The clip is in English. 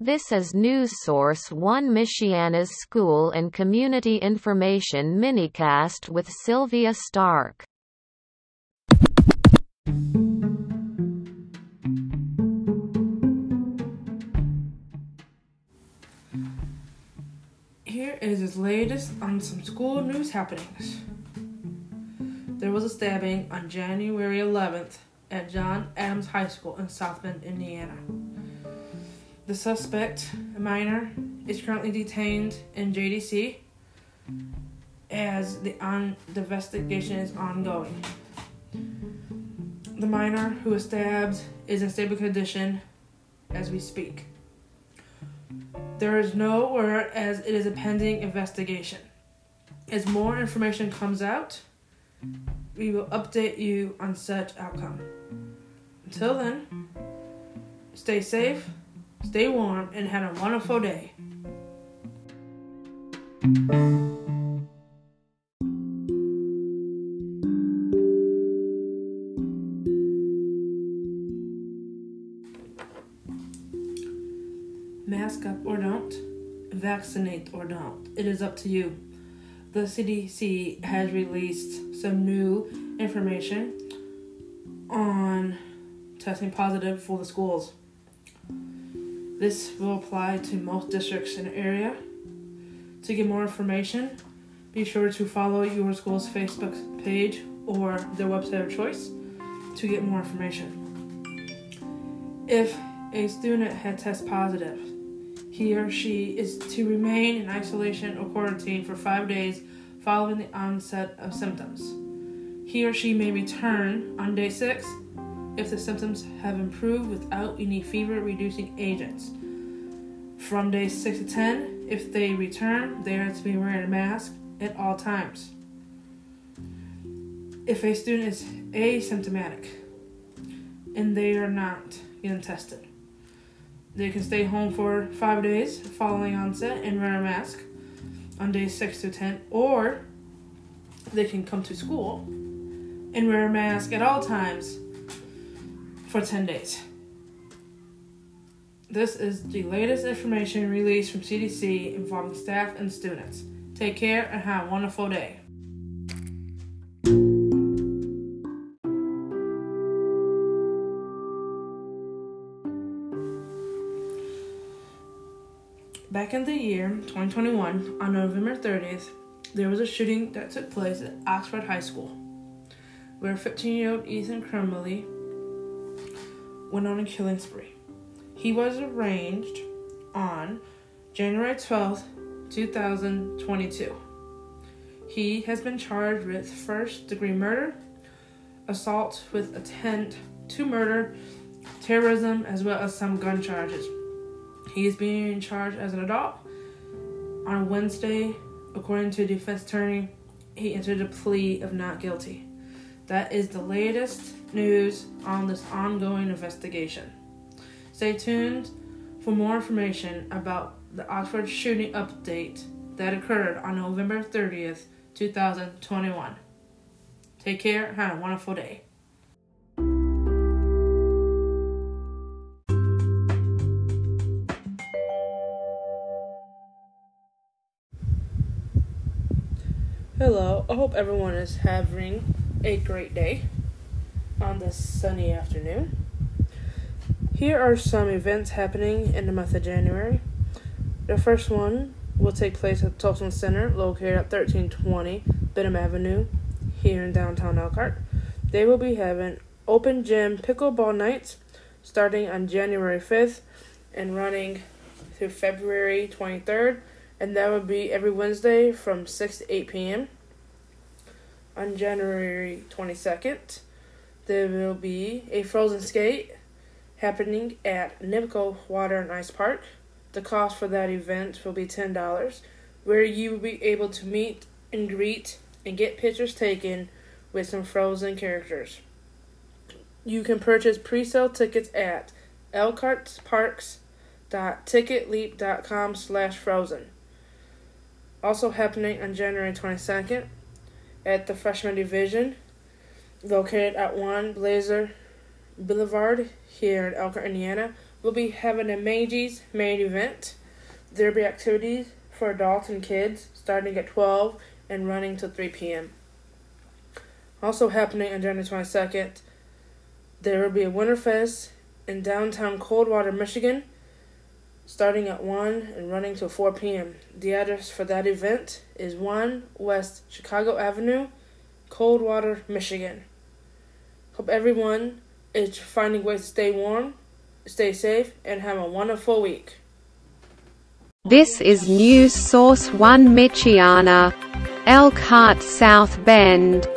This is news source 1 Michiana's School and Community Information minicast with Sylvia Stark. Here is his latest on some school news happenings. There was a stabbing on January 11th at John Adams High School in South Bend, Indiana. The suspect, a minor, is currently detained in JDC as the, on, the investigation is ongoing. The minor who was stabbed is in stable condition as we speak. There is no word as it is a pending investigation. As more information comes out, we will update you on such outcome. Until then, stay safe, stay warm, and have a wonderful day. Mask up or don't, vaccinate or don't. It is up to you. The CDC has released some new information on testing positive for the schools. This will apply to most districts in the area. To get more information, be sure to follow your school's Facebook page or their website of choice to get more information. If a student had test positive, he or she is to remain in isolation or quarantine for five days following the onset of symptoms. He or she may return on day six if the symptoms have improved without any fever reducing agents. From day 6 to 10, if they return, they are to be wearing a mask at all times. If a student is asymptomatic and they are not getting tested, they can stay home for five days following onset and wear a mask on days 6 to 10, or they can come to school and wear a mask at all times for 10 days. This is the latest information released from CDC involving staff and students. Take care and have a wonderful day. Back in the year 2021, on November 30th, there was a shooting that took place at Oxford High School, where 15 year old Ethan Crumbley went on a killing spree. He was arraigned on January 12th, 2022. He has been charged with first degree murder, assault with intent to murder, terrorism, as well as some gun charges. He is being charged as an adult. On Wednesday, according to defense attorney, he entered a plea of not guilty. That is the latest news on this ongoing investigation. Stay tuned for more information about the Oxford shooting update that occurred on November 30th, 2021. Take care. Have a wonderful day. Hello, I hope everyone is having a great day on this sunny afternoon. Here are some events happening in the month of January. The first one will take place at Tolson Center, located at 1320 Benham Avenue, here in downtown Elkhart. They will be having open gym pickleball nights starting on January 5th and running through February 23rd, and that will be every Wednesday from 6 to 8 p.m. On January 22nd, there will be a frozen skate happening at NIBCO Water and Ice Park. The cost for that event will be $10, where you will be able to meet and greet and get pictures taken with some frozen characters. You can purchase pre-sale tickets at elkhartparks.ticketleap.com slash frozen. Also happening on January 22nd at the freshman division, located at 1 Blazer Boulevard here in Elkhart, Indiana, We'll be having a Meiji's main event. There'll be activities for adults and kids starting at 12 and running till 3 p.m. Also happening on January 22nd, there will be a Winterfest in downtown Coldwater, Michigan, starting at 1 and running till 4 p.m. The address for that event is 1 West Chicago Avenue, Coldwater, Michigan. Hope everyone is finding ways to stay warm, stay safe, and have a wonderful week. This is News Source 1 Michiana. Elkhart South Bend